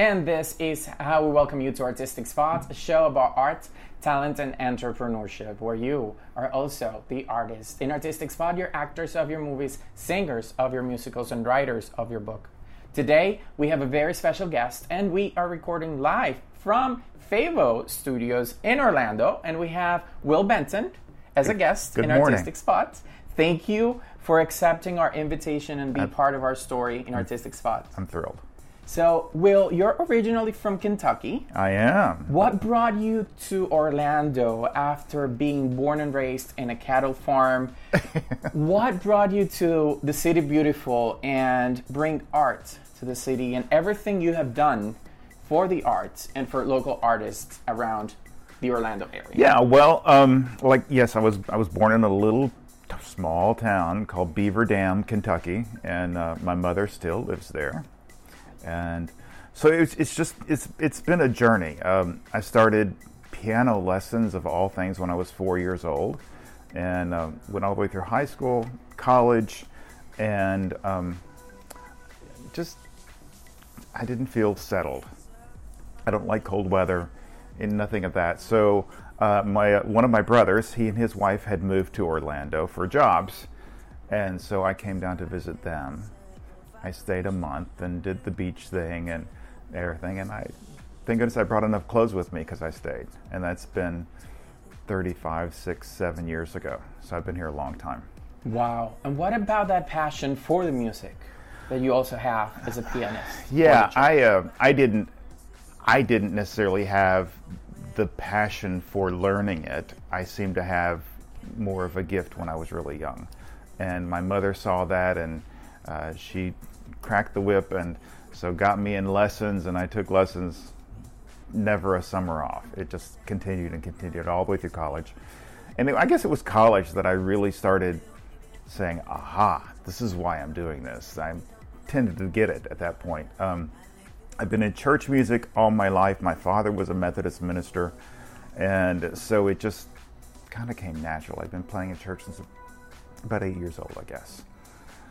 And this is how we welcome you to Artistic Spot, a show about art, talent, and entrepreneurship, where you are also the artist. In Artistic Spot, you're actors of your movies, singers of your musicals, and writers of your book. Today, we have a very special guest, and we are recording live from Favo Studios in Orlando, and we have Will Benton as a guest Good in morning. Artistic Spot. Thank you for accepting our invitation and be part of our story in Artistic Spot. I'm thrilled. So, Will, you're originally from Kentucky. I am. What brought you to Orlando after being born and raised in a cattle farm? what brought you to the city beautiful and bring art to the city and everything you have done for the arts and for local artists around the Orlando area? Yeah, well, um, like yes, I was I was born in a little small town called Beaver Dam, Kentucky, and uh, my mother still lives there, and so it's it's just it's it's been a journey. Um, I started piano lessons of all things when I was four years old, and um, went all the way through high school, college, and um, just I didn't feel settled. I don't like cold weather and nothing of that. So uh, my uh, one of my brothers, he and his wife had moved to Orlando for jobs, and so I came down to visit them. I stayed a month and did the beach thing and everything, and I thank goodness I brought enough clothes with me because I stayed, and that's been 35, 6, 7 years ago. So I've been here a long time. Wow. And what about that passion for the music that you also have as a pianist? Yeah, I uh, I didn't I didn't necessarily have the passion for learning it. I seem to have more of a gift when I was really young, and my mother saw that, and uh, she cracked the whip, and so got me in lessons, and I took lessons. Never a summer off. It just continued and continued all the way through college, and I guess it was college that I really started saying, "Aha, this is why I'm doing this." I tended to get it at that point. Um, I've been in church music all my life. My father was a Methodist minister, and so it just kind of came natural. I've been playing in church since about eight years old, I guess.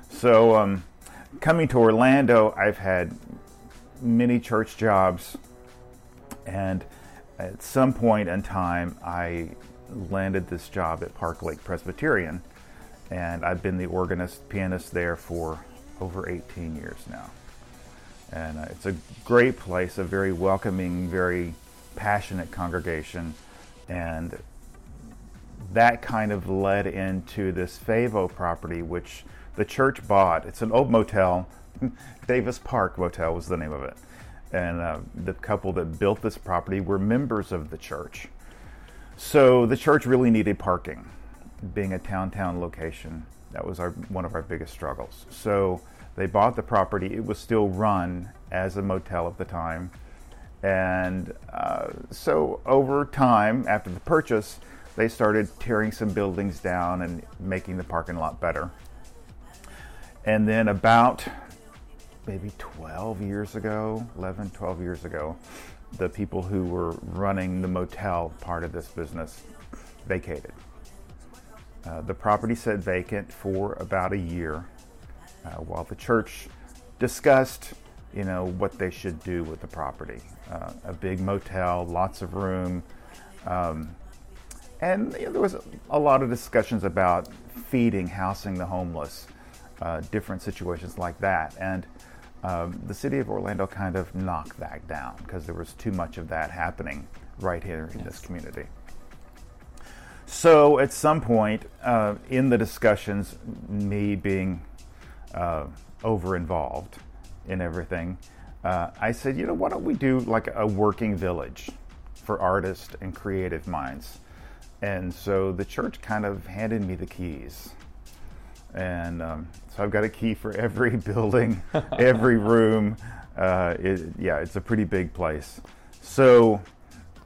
So, um, coming to Orlando, I've had many church jobs, and at some point in time, I landed this job at Park Lake Presbyterian, and I've been the organist, pianist there for over 18 years now. And uh, it's a great place, a very welcoming, very passionate congregation. And that kind of led into this Favo property, which the church bought. It's an old motel. Davis Park Motel was the name of it. And uh, the couple that built this property were members of the church. So the church really needed parking, being a town-town location. That was our one of our biggest struggles. So they bought the property. It was still run as a motel at the time, and uh, so over time, after the purchase, they started tearing some buildings down and making the parking lot better. And then about maybe 12 years ago, 11, 12 years ago, the people who were running the motel part of this business vacated. Uh, the property sat vacant for about a year uh, while the church discussed, you know, what they should do with the property. Uh, a big motel, lots of room, um, and you know, there was a lot of discussions about feeding, housing the homeless, uh, different situations like that, and um, the city of Orlando kind of knocked that down because there was too much of that happening right here in this community. So at some point uh, in the discussions, me being uh, over involved in everything, uh, I said, you know, why don't we do like a working village? for artists and creative minds. And so the church kind of handed me the keys. And um, so I've got a key for every building, every room. Uh, it, yeah, it's a pretty big place. So,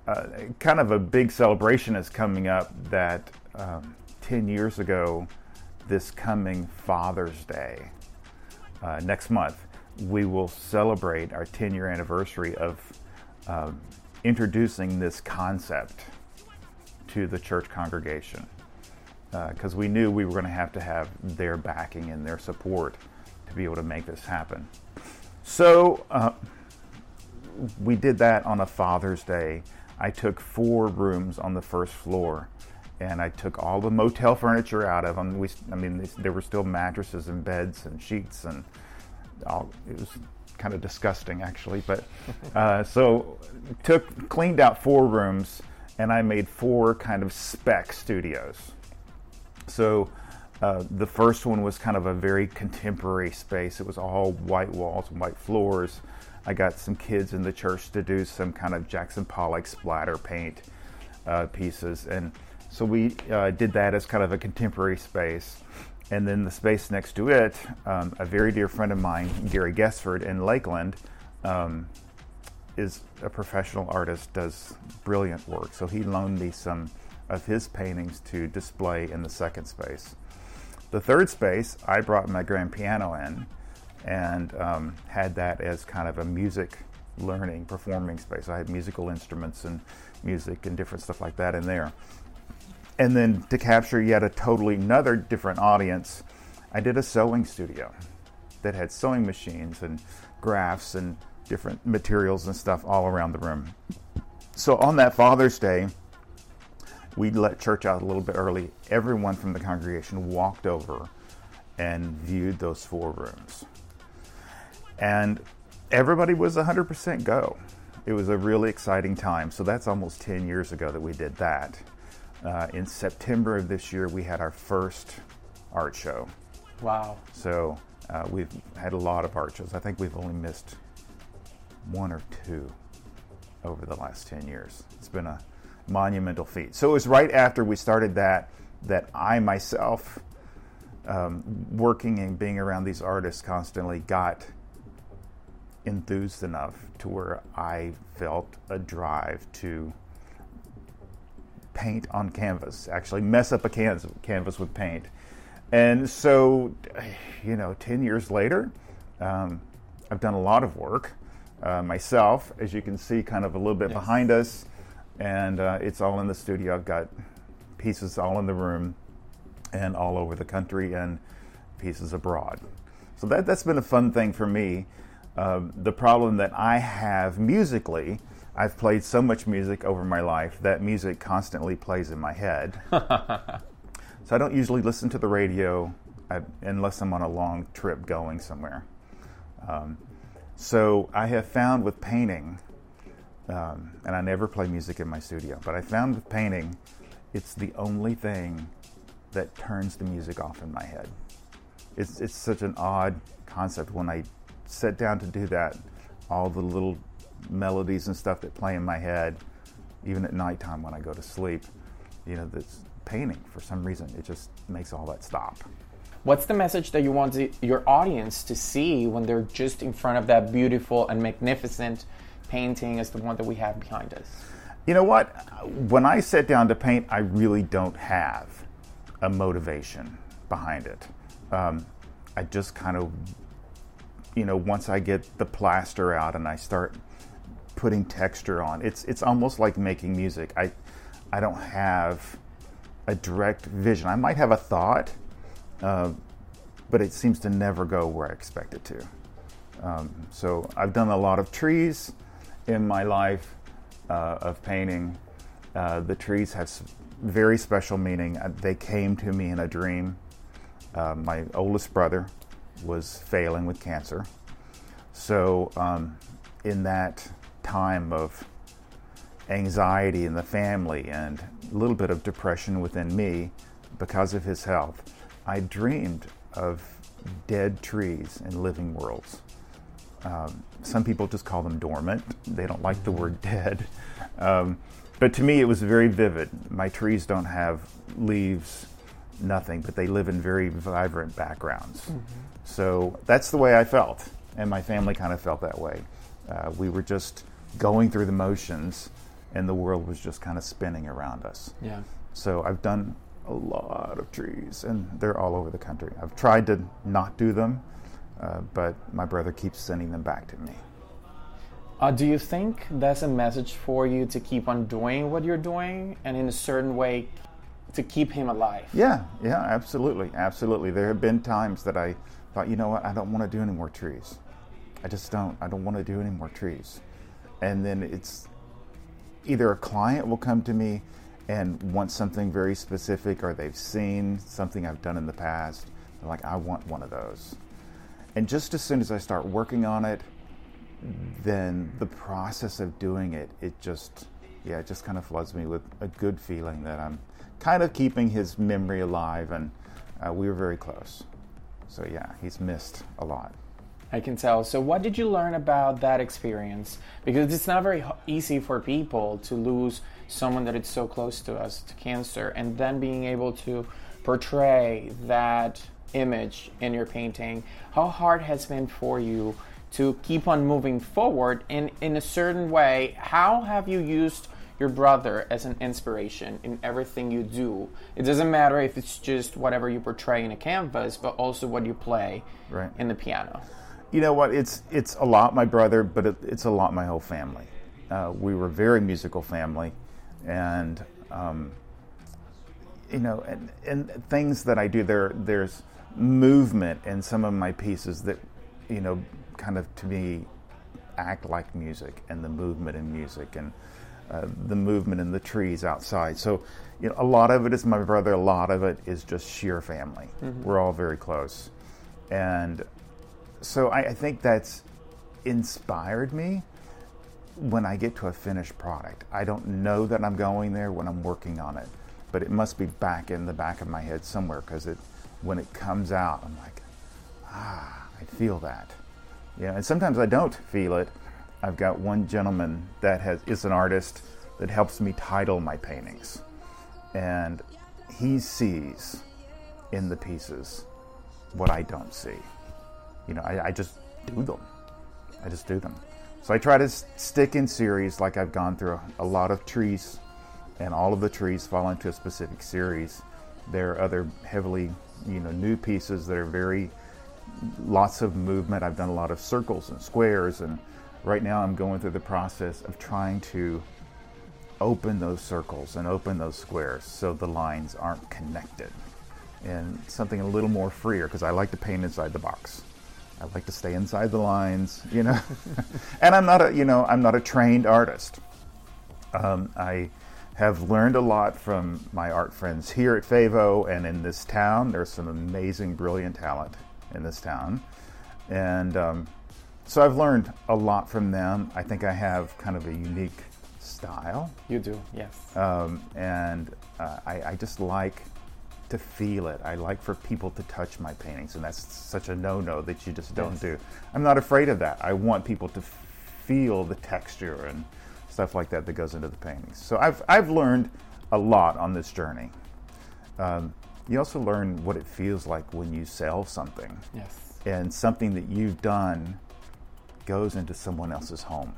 uh, kind of a big celebration is coming up that um, 10 years ago, this coming Father's Day, uh, next month, we will celebrate our 10 year anniversary of um, introducing this concept to the church congregation because uh, we knew we were going to have to have their backing and their support to be able to make this happen. So uh, we did that on a Father's Day. I took four rooms on the first floor and I took all the motel furniture out of them. We, I mean, there were still mattresses and beds and sheets and all. It was kind of disgusting, actually. But uh, so took cleaned out four rooms, and I made four kind of spec studios. So. Uh, the first one was kind of a very contemporary space. It was all white walls and white floors. I got some kids in the church to do some kind of Jackson Pollock splatter paint uh, pieces, and so we uh, did that as kind of a contemporary space. And then the space next to it, um, a very dear friend of mine, Gary Gessford in Lakeland, um, is a professional artist, does brilliant work. So he loaned me some of his paintings to display in the second space. The third space, I brought my grand piano in and um, had that as kind of a music learning, performing space. I had musical instruments and music and different stuff like that in there and then to capture yet a totally another different audience, I did a sewing studio that had sewing machines and graphs and different materials and stuff all around the room. So on that Father's Day, we let church out a little bit early. Everyone from the congregation walked over and viewed those four rooms. And everybody was 100% go. It was a really exciting time. So that's almost 10 years ago that we did that. Uh, in September of this year, we had our first art show. Wow. So uh, we've had a lot of art shows. I think we've only missed one or two over the last 10 years. It's been a monumental feat. So it was right after we started that that I myself, um, working and being around these artists constantly, got enthused enough to where I felt a drive to paint on canvas, actually mess up a canvas with paint. And so, you know, 10 years later, um, I've done a lot of work uh, myself, as you can see, kind of a little bit yes. behind us. And uh, it's all in the studio. I've got pieces all in the room and all over the country and pieces abroad. So that, that's been a fun thing for me. Uh, the problem that I have musically I've played so much music over my life that music constantly plays in my head. so I don't usually listen to the radio unless I'm on a long trip going somewhere. Um, so I have found with painting, um, and I never play music in my studio, but I found with painting, it's the only thing that turns the music off in my head. It's, it's such an odd concept when I sit down to do that. All the little melodies and stuff that play in my head, even at nighttime when I go to sleep. You know, this painting for some reason it just makes all that stop. What's the message that you want your audience to see when they're just in front of that beautiful and magnificent painting as the one that we have behind us? You know what? When I sit down to paint, I really don't have a motivation behind it. Um, I just kind of, you know, once I get the plaster out and I start putting texture on. It's it's almost like making music. I I don't have a direct vision. I might have a thought, uh, but it seems to never go where I expect it to. Um, so I've done a lot of trees in my life uh, of painting. Uh, the trees have very special meaning. Uh, they came to me in a dream. Uh, my oldest brother was failing with cancer. So, um, in that time of anxiety in the family and a little bit of depression within me because of his health, I dreamed of dead trees and living worlds. Um, some people just call them dormant. They don't like the word dead. Um, but to me, it was very vivid. My trees don't have leaves, nothing, but they live in very vibrant backgrounds. Mm-hmm. So that's the way I felt, and my family kind of felt that way. Uh, we were just going through the motions, and the world was just kind of spinning around us. Yeah. So I've done a lot of trees, and they're all over the country. I've tried to not do them, uh, but my brother keeps sending them back to me. Uh, do you think that's a message for you to keep on doing what you're doing, and in a certain way, to keep him alive? Yeah, yeah, absolutely, absolutely. There have been times that I thought, you know what, I don't want to do any more trees. I just don't. I don't want to do any more trees. And then it's either a client will come to me and want something very specific, or they've seen something I've done in the past. They're like, I want one of those. And just as soon as I start working on it, then the process of doing it, it just, yeah, it just kind of floods me with a good feeling that I'm kind of keeping his memory alive, and uh, we were very close. So yeah, he's missed a lot. I can tell. So, what did you learn about that experience? Because it's not very easy for people to lose someone that is so close to us to cancer, and then being able to portray that image in your painting. How hard has been for you to keep on moving forward? And in a certain way, how have you used your brother as an inspiration in everything you do? It doesn't matter if it's just whatever you portray in a canvas, but also what you play right. in the piano you know what? It's it's a lot my brother, but it, it's a lot my whole family. Uh, we were a very musical family, and um, you know, and, and things that I do there. There's movement in some of my pieces that you know, kind of to me, act like music, and the movement in music, and uh, the movement in the trees outside. So, you know, a lot of it is my brother. A lot of it is just sheer family. Mm-hmm. We're all very close, and so I, I think that's inspired me when I get to a finished product. I don't know that I'm going there when I'm working on it, but it must be back in the back of my head somewhere because it, when it comes out, I'm like, ah, I feel that. Yeah, and sometimes I don't feel it. I've got one gentleman that has is an artist that helps me title my paintings, and he sees in the pieces what I don't see you know, I, I just do them. I just do them. So I try to stick in series like I've gone through a, a, lot of trees, and all of the trees fall into a specific series. There are other heavily, you know, new pieces that are very lots of movement. I've done a lot of circles and squares, and right now I'm going through the process of trying to open those circles and open those squares so the lines aren't connected and something a little more freer because I like to paint inside the box. I like to stay inside the lines, you know. and I'm not a, you know, I'm not a trained artist. Um, I have learned a lot from my art friends here at Favo and in this town. There's some amazing, brilliant talent in this town, and um, so I've learned a lot from them. I think I have kind of a unique style. You do, yes. Um, and uh, I, I just like to feel it. I like for people to touch my paintings, and that's such a no-no that you just don't yes. do. I'm not afraid of that. I want people to feel the texture and stuff like that that goes into the paintings. So I've I've learned a lot on this journey. Um, you also learn what it feels like when you sell something. Yes. And something that you've done goes into someone else's home,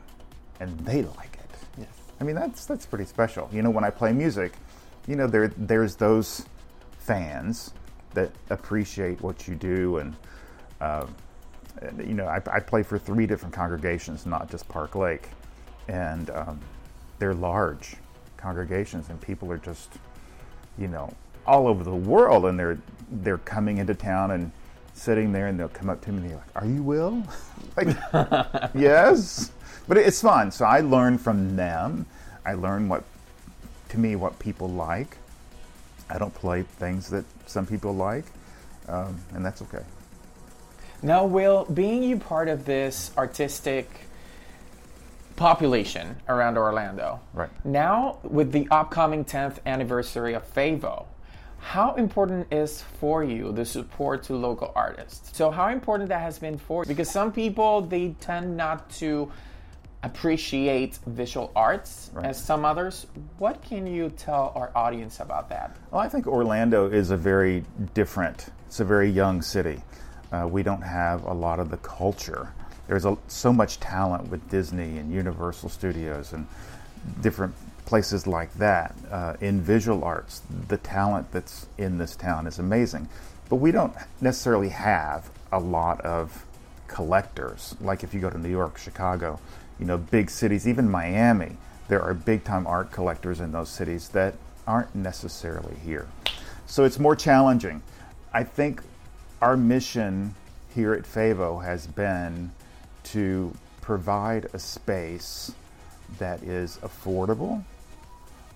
and they like it. Yes. I mean that's that's pretty special. You know, when I play music, you know there there's those fans that appreciate what you do and uh, you know I, I, play for three different congregations not just park lake and um, they're large congregations and people are just you know all over the world and they're they're coming into town and sitting there and they'll come up to me and they're like are you will? Like yes. But it's fun. So i learn from them. I learn what to me what people like. I don't play things that some people like, um, and that's okay. Now, Will, being you part of this artistic population around Orlando, right now with the upcoming 10th anniversary of Favo, how important is for you the support to local artists? So how important that has been for you? Because some people they tend not to appreciate visual arts right. as some others. What can you tell our audience about that? Well, I think Orlando is a very different. It's a very young city. Uh, we don't have a lot of the culture. There's a, so much talent with Disney and Universal Studios and different places like that uh, in visual arts. The talent that's in this town is amazing, but we don't necessarily have a lot of collectors. Like if you go to New York, Chicago, you know, big cities, even Miami, there are big time art collectors in those cities that aren't necessarily here. So it's more challenging. I think our mission here at FAVO has been to provide a space that is affordable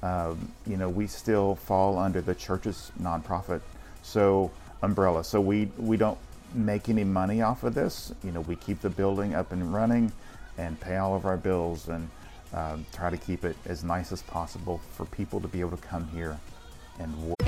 um, you know, we still fall under the church's nonprofit so umbrella. So we we don't make any money off of this. You know, we keep the building up and running, and pay all of our bills, and um, try to keep it as nice as possible for people to be able to come here and.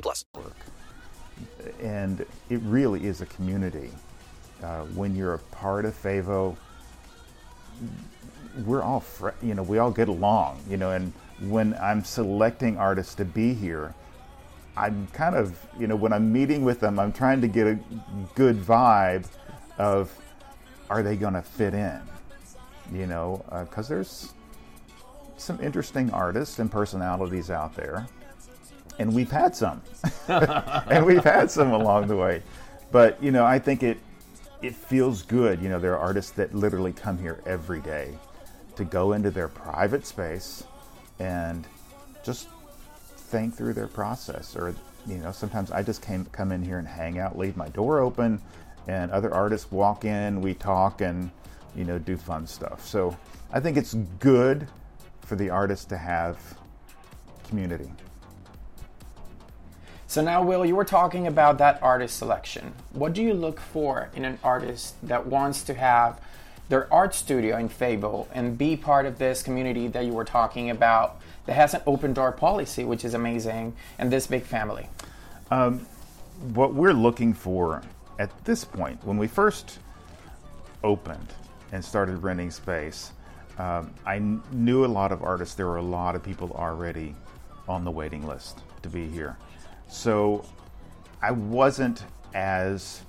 plus. And it really is a community. Uh, when you're a part of FAVO, we're all, fr- you know, we all get along, you know, and when I'm selecting artists to be here, I'm kind of, you know, when I'm meeting with them, I'm trying to get a good vibe of are they going to fit in? You know, because uh, there's some interesting artists and personalities out there, and we've had some, and we've had some along the way. But you know, I think it it feels good. You know, there are artists that literally come here every day to go into their private space and just think through their process. Or you know, sometimes I just came come in here and hang out, leave my door open, and other artists walk in, we talk, and you know do fun stuff. So I think it's good for the artist to have community. So now, Will, you were talking about that artist selection. What do you look for in an artist that wants to have their art studio in FAVO and be part of this community that you were talking about that has an open door policy, which is amazing, and this big family? Um, what we're looking for at this point, when we first opened and started renting space, um, I kn- knew a lot of artists. There were a lot of people already on the waiting list to be here. So I wasn't as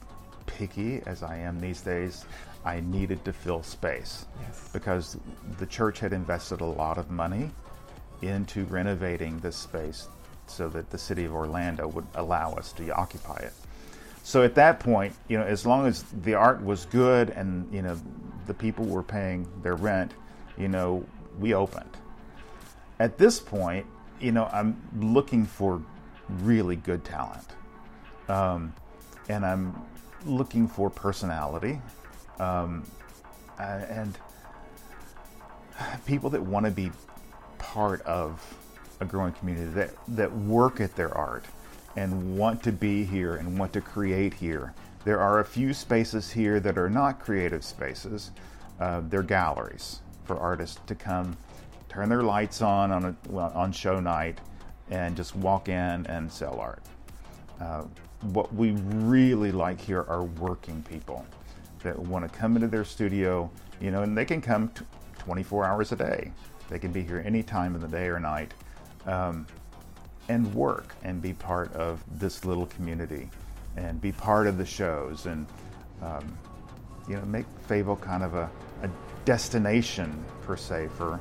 picky as I am these days. I needed to fill space yes. because the church had invested a lot of money into renovating this space so that the city of Orlando would allow us to occupy it. So at that point, you know, as long as the art was good and you know the people were paying their rent, you know, we opened. At this point, you know, I'm looking for really good talent, um, and I'm looking for personality, um, and people that want to be part of a growing community that that work at their art and want to be here and want to create here. There are a few spaces here that are not creative spaces. Uh, they're galleries for artists to come, turn their lights on on, a, well, on show night, and just walk in and sell art. Uh, what we really like here are working people that want to come into their studio, you know, and they can come t- 24 hours a day. They can be here any time of the day or night. Um, and work and be part of this little community and be part of the shows and um, you know make Favo kind of a, a destination per se for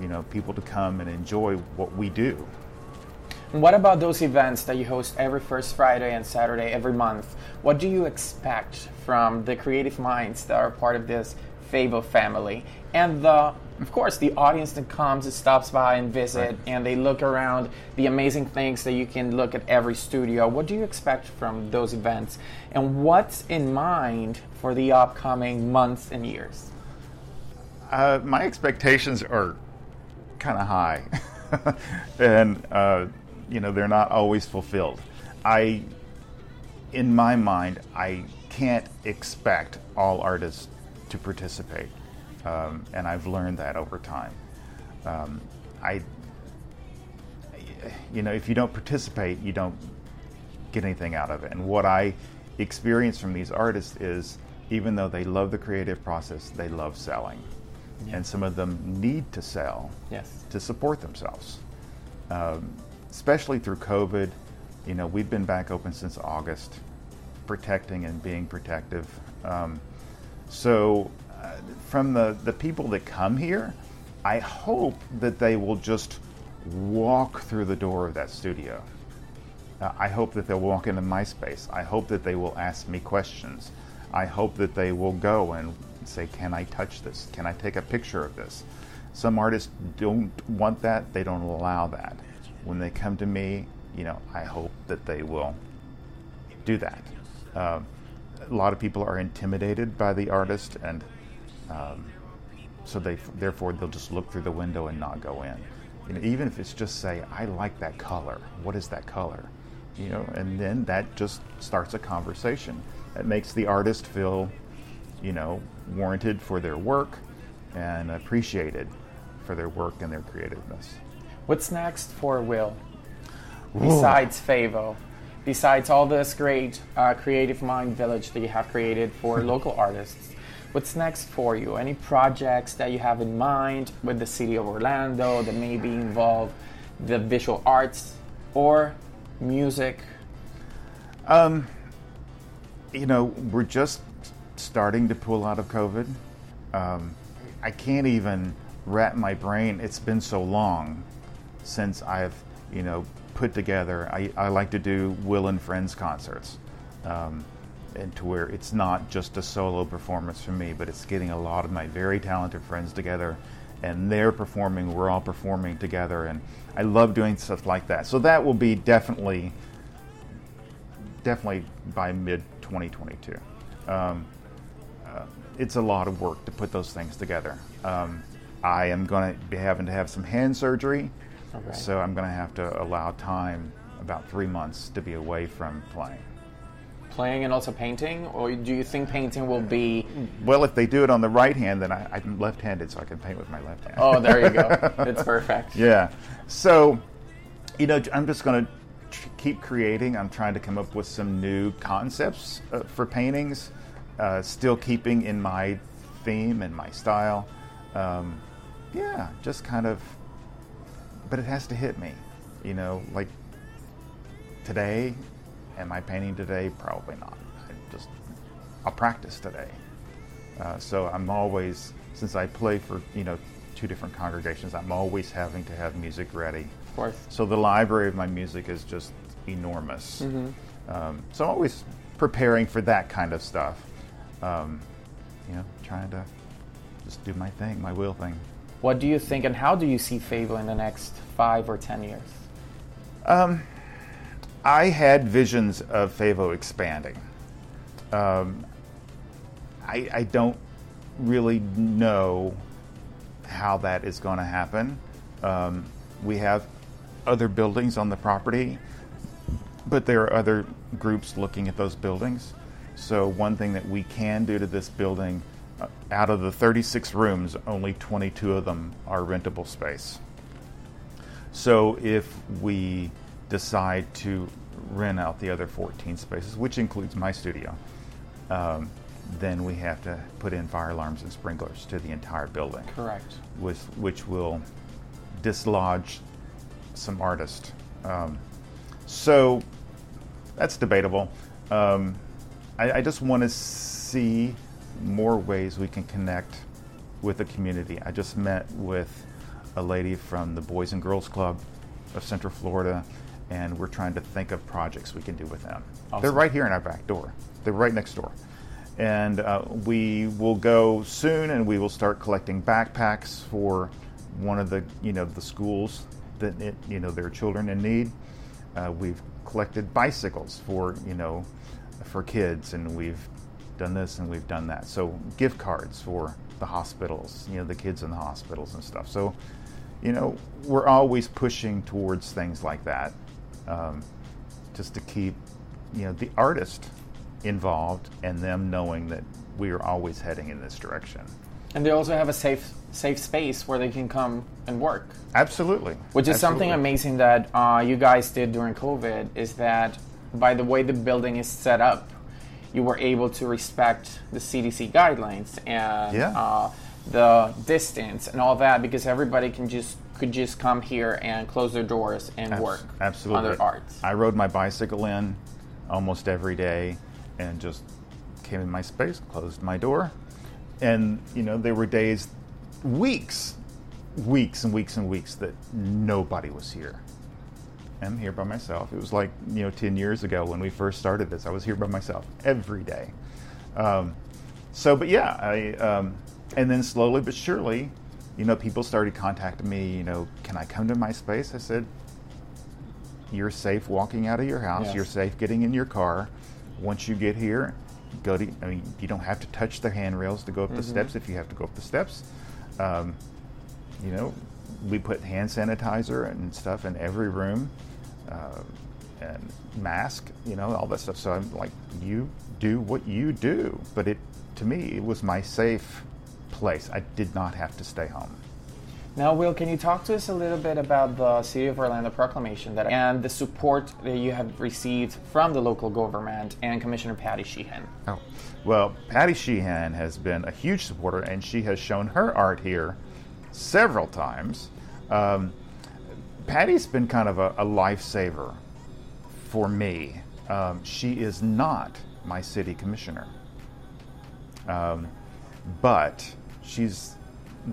you know people to come and enjoy what we do. What about those events that you host every first Friday and Saturday every month? What do you expect from the creative minds that are part of this FAVO family and the of course, the audience that comes and stops by and visit, and they look around the amazing things that you can look at every studio. What do you expect from those events, and what's in mind for the upcoming months and years? Uh, my expectations are kind of high, and uh, you know they're not always fulfilled. I, in my mind, I can't expect all artists to participate, um, and I've learned that over time. Um, I, you know, if you don't participate, you don't get anything out of it. And what I experience from these artists is, even though they love the creative process, they love selling and some of them need to sell Yes. to support themselves. Um, especially through COVID, you know, we've been back open since August, protecting and being protective. Um, so, uh, from the, the people that come here, I hope that they will just walk through the door of that studio. Uh, I hope that they'll walk into my space. I hope that they will ask me questions. I hope that they will go and say, Can I touch this? Can I take a picture of this? Some artists don't want that, they don't allow that. When they come to me, you know, I hope that they will do that. Um, a lot of people are intimidated by the artist, and um, so they therefore they'll just look through the window and not go in. You know, even if it's just say, "I like that color. What is that color?" You know, and then that just starts a conversation. It makes the artist feel, you know, warranted for their work and appreciated for their work and their creativeness. What's next for Will? Besides Favo, besides all this great uh, creative mind village that you have created for local artists, what's next for you? Any projects that you have in mind with the city of Orlando that maybe involve the visual arts or music? Um, you know, we're just starting to pull out of COVID. Um, I can't even wrap my brain. It's been so long since I've, you know, put together. I, I like to do Will and Friends concerts, um, and to where it's not just a solo performance for me, but it's getting a lot of my very talented friends together, and they're performing. We're all performing together, and I love doing stuff like that. So that will be definitely, definitely by mid 2022. Um, uh, it's a lot of work to put those things together. Um, I am going to be having to have some hand surgery, Okay. so I'm going to have to allow time, about three months, to be away from playing. Playing and also painting? Or do you think painting will be. Well, if they do it on the right hand, then I, I'm left-handed, so I can paint with my left hand. Oh, there you go. It's perfect. Yeah. So, you know, I'm just going to tr- keep creating. I'm trying to come up with some new concepts uh, for paintings, uh, still keeping in my theme and my style. Um, yeah, just kind of, but it has to hit me. You know, like today, am I painting today? Probably not. I just, I'll practice today. Uh, so I'm always, since I play for you know two different congregations, I'm always having to have music ready. Of course. So the library of my music is just enormous. Um, so I'm always preparing for that kind of stuff. Um, you know, trying to just do my thing, my will thing. What do you think and how do you see Favo in the next five or ten years? I had visions of Favo expanding. Um, I, I don't really know how that is going to happen. Um, we have other buildings on the property, but there are other groups looking at those buildings. So, one thing that we can do to this building, out of the 36 rooms, only 22 of them are rentable space. So if we decide to rent out the other 14 spaces, which includes my studio, um, then we have to put in fire alarms and sprinklers to the entire building, Correct. with, which will dislodge some artists. Um, so that's debatable. Um, I, I just want to see more ways we can connect with the community. I just met with a lady from the Boys and Girls Club of Central Florida, and we're trying to think of projects we can do with them. They're right here in our back door. They're right next door, and uh, we will go soon, and we will start collecting backpacks for one of the you know the schools that it, you know their children in need. Uh, we've collected bicycles for you know for kids, and we've done this and we've done that. So gift cards for the hospitals, you know, the kids in the hospitals and stuff. So, you know, we're always pushing towards things like that, um, just to keep, you know, the artist involved and them knowing that we are always heading in this direction. And they also have a safe safe space where they can come and work. Absolutely. Which is something amazing that uh, you guys did during COVID is that by the way the building is set up, you were able to respect the CDC guidelines and Yeah. uh, the distance and all that because everybody can just could just come here and close their doors and Abs- work absolutely. on their art. I rode my bicycle in almost every day and just came in my space, closed my door. And, you know, there were days, weeks, weeks and weeks and weeks that nobody was here. I'm here by myself. It was like, you know, 10 years ago when we first started this. I was here by myself every day. Um, so, but yeah, I, um, and then slowly but surely, you know, people started contacting me, you know, can I come to my space? I said, you're safe walking out of your house. Yes. You're safe getting in your car. Once you get here, go to. I mean, you don't have to touch the handrails to go up the steps if you have to go up the steps. Um, you know, we put hand sanitizer and stuff in every room, uh, and mask. You know, all that stuff. So I'm like, you do what you do. But it, to me, it was my safe place. I did not have to stay home. Now, Will, can you talk to us a little bit about the City of Orlando proclamation that and the support that you have received from the local government and Commissioner Patty Sheehan? Oh, well, Patty Sheehan has been a huge supporter, and she has shown her art here several times. Um, Patty's been kind of a, a lifesaver for me. Um, she is not my city commissioner, um, but she's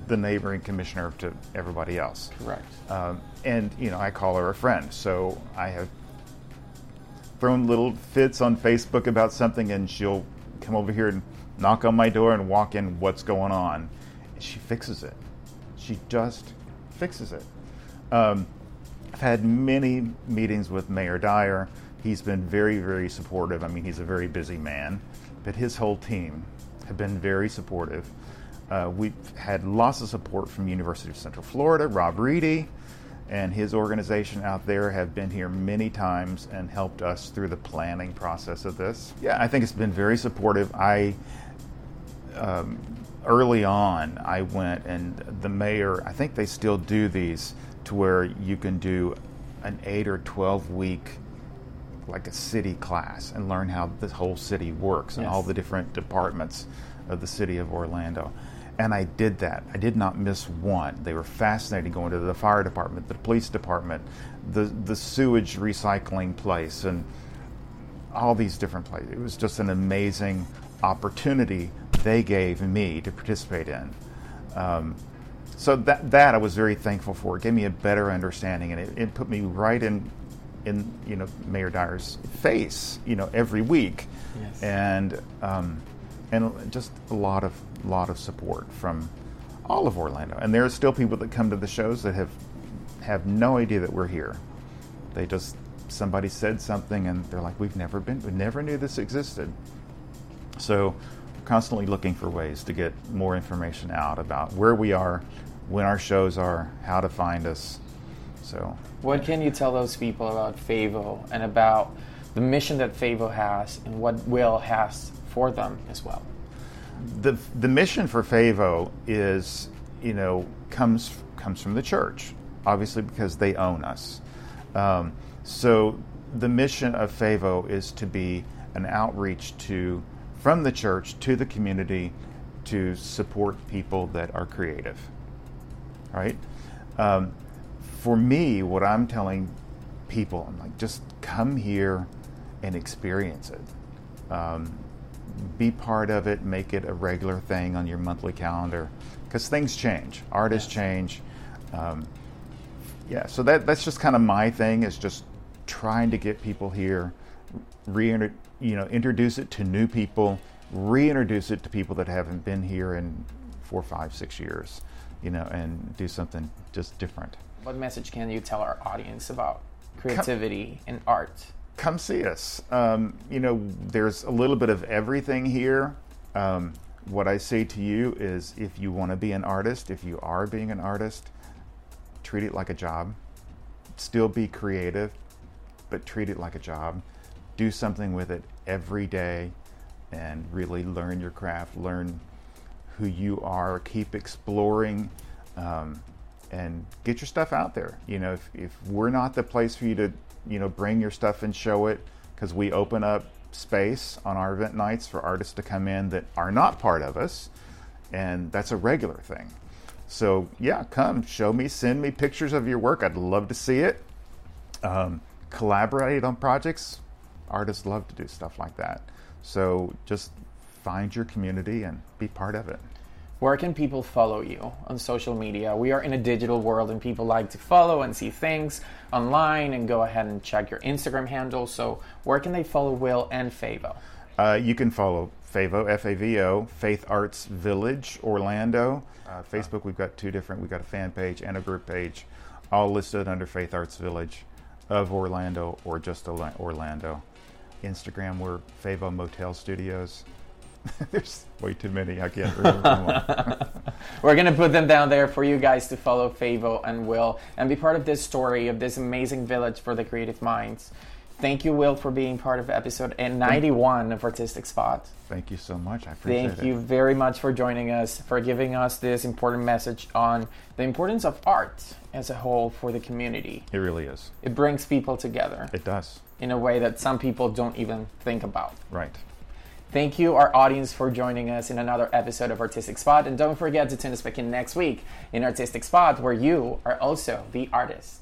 the neighboring commissioner to everybody else. Correct. Um, and you know, I call her a friend, so I have thrown little fits on Facebook about something, and she'll come over here and knock on my door and walk in. What's going on? And she fixes it. She just fixes it. Um, I've had many meetings with Mayor Dyer. He's been very, very supportive. I mean, he's a very busy man, but his whole team have been very supportive. Uh, we've had lots of support from University of Central Florida. Rob Reedy and his organization out there have been here many times and helped us through the planning process of this. Yeah, I think it's been very supportive. I um, early on, I went and the mayor. I think they still do these to where you can do an eight or twelve week like a city class and learn how the whole city works and Yes. all the different departments of the city of Orlando. And I did that. I did not miss one. They were fascinating going to the fire department, the police department, the the sewage recycling place and all these different places. It was just an amazing opportunity they gave me to participate in. Um, so that that I was very thankful for. It gave me a better understanding, and it, it put me right in in you know Mayor Dyer's face, you know, every week, Yes. and um, and just a lot of lot of support from all of Orlando. And there are still people that come to the shows that have have no idea that we're here. They just somebody said something, and they're like, "We've never been, we never knew this existed." So, constantly looking for ways to get more information out about where we are, when our shows are, how to find us. So, What can you tell those people about Favo and about the mission that Favo has and what Will has for them as well? the the mission for Favo is, you know, comes comes from the church, obviously because they own us. Um, so the mission of Favo is to be an outreach to from the church to the community to support people that are creative. Right. Um, for me, what I'm telling people, I'm like, just come here and experience it. Um, be part of it, make it a regular thing on your monthly calendar, because things change, artists change. Um, yeah, so that that's just kind of my thing is just trying to get people here, re you know, introduce it to new people, reintroduce it to people that haven't been here in four, five, six years, you know, and do something just different. What message can you tell our audience about creativity and art? Come see us. Um, you know, there's a little bit of everything here. Um, what I say to you is if you want to be an artist, if you are being an artist, treat it like a job. Still be creative, but treat it like a job. Do something with it every day and really learn your craft, learn who you are, keep exploring, um, and get your stuff out there. You know, if, if we're not the place for you to, you know, bring your stuff and show it, because we open up space on our event nights for artists to come in that are not part of us, and that's a regular thing. So yeah, come show me, send me pictures of your work. I'd love to see it. Um, collaborate on projects. Artists love to do stuff like that. So just find your community and be part of it. Where can people follow you on social media? We are in a digital world and people like to follow and see things online and go ahead and check your Instagram handle. So, where can they follow Will and Favo? Uh, you can follow Favo, F A V O, Faith Arts Village, Orlando. Uh, Facebook, we've got two different, we've got a fan page and a group page, all listed under Faith Arts Village of Orlando or just Orlando. Instagram, we're Favo Motel Studios. There's way too many. I can't remember. We're going to put them down there for you guys to follow Favo and Will and be part of this story of this amazing village for the creative minds. Thank you, Will, for being part of episode 91 of Artistic Spot. Thank you so much. I appreciate Thank it. Thank you very much for joining us, for giving us this important message on the importance of art as a whole for the community. It really is. It brings people together. It does. In a way that some people don't even think about. Right. Thank you, our audience, for joining us in another episode of Artistic Spot. And don't forget to tune us back in next week in Artistic Spot, where you are also the artist.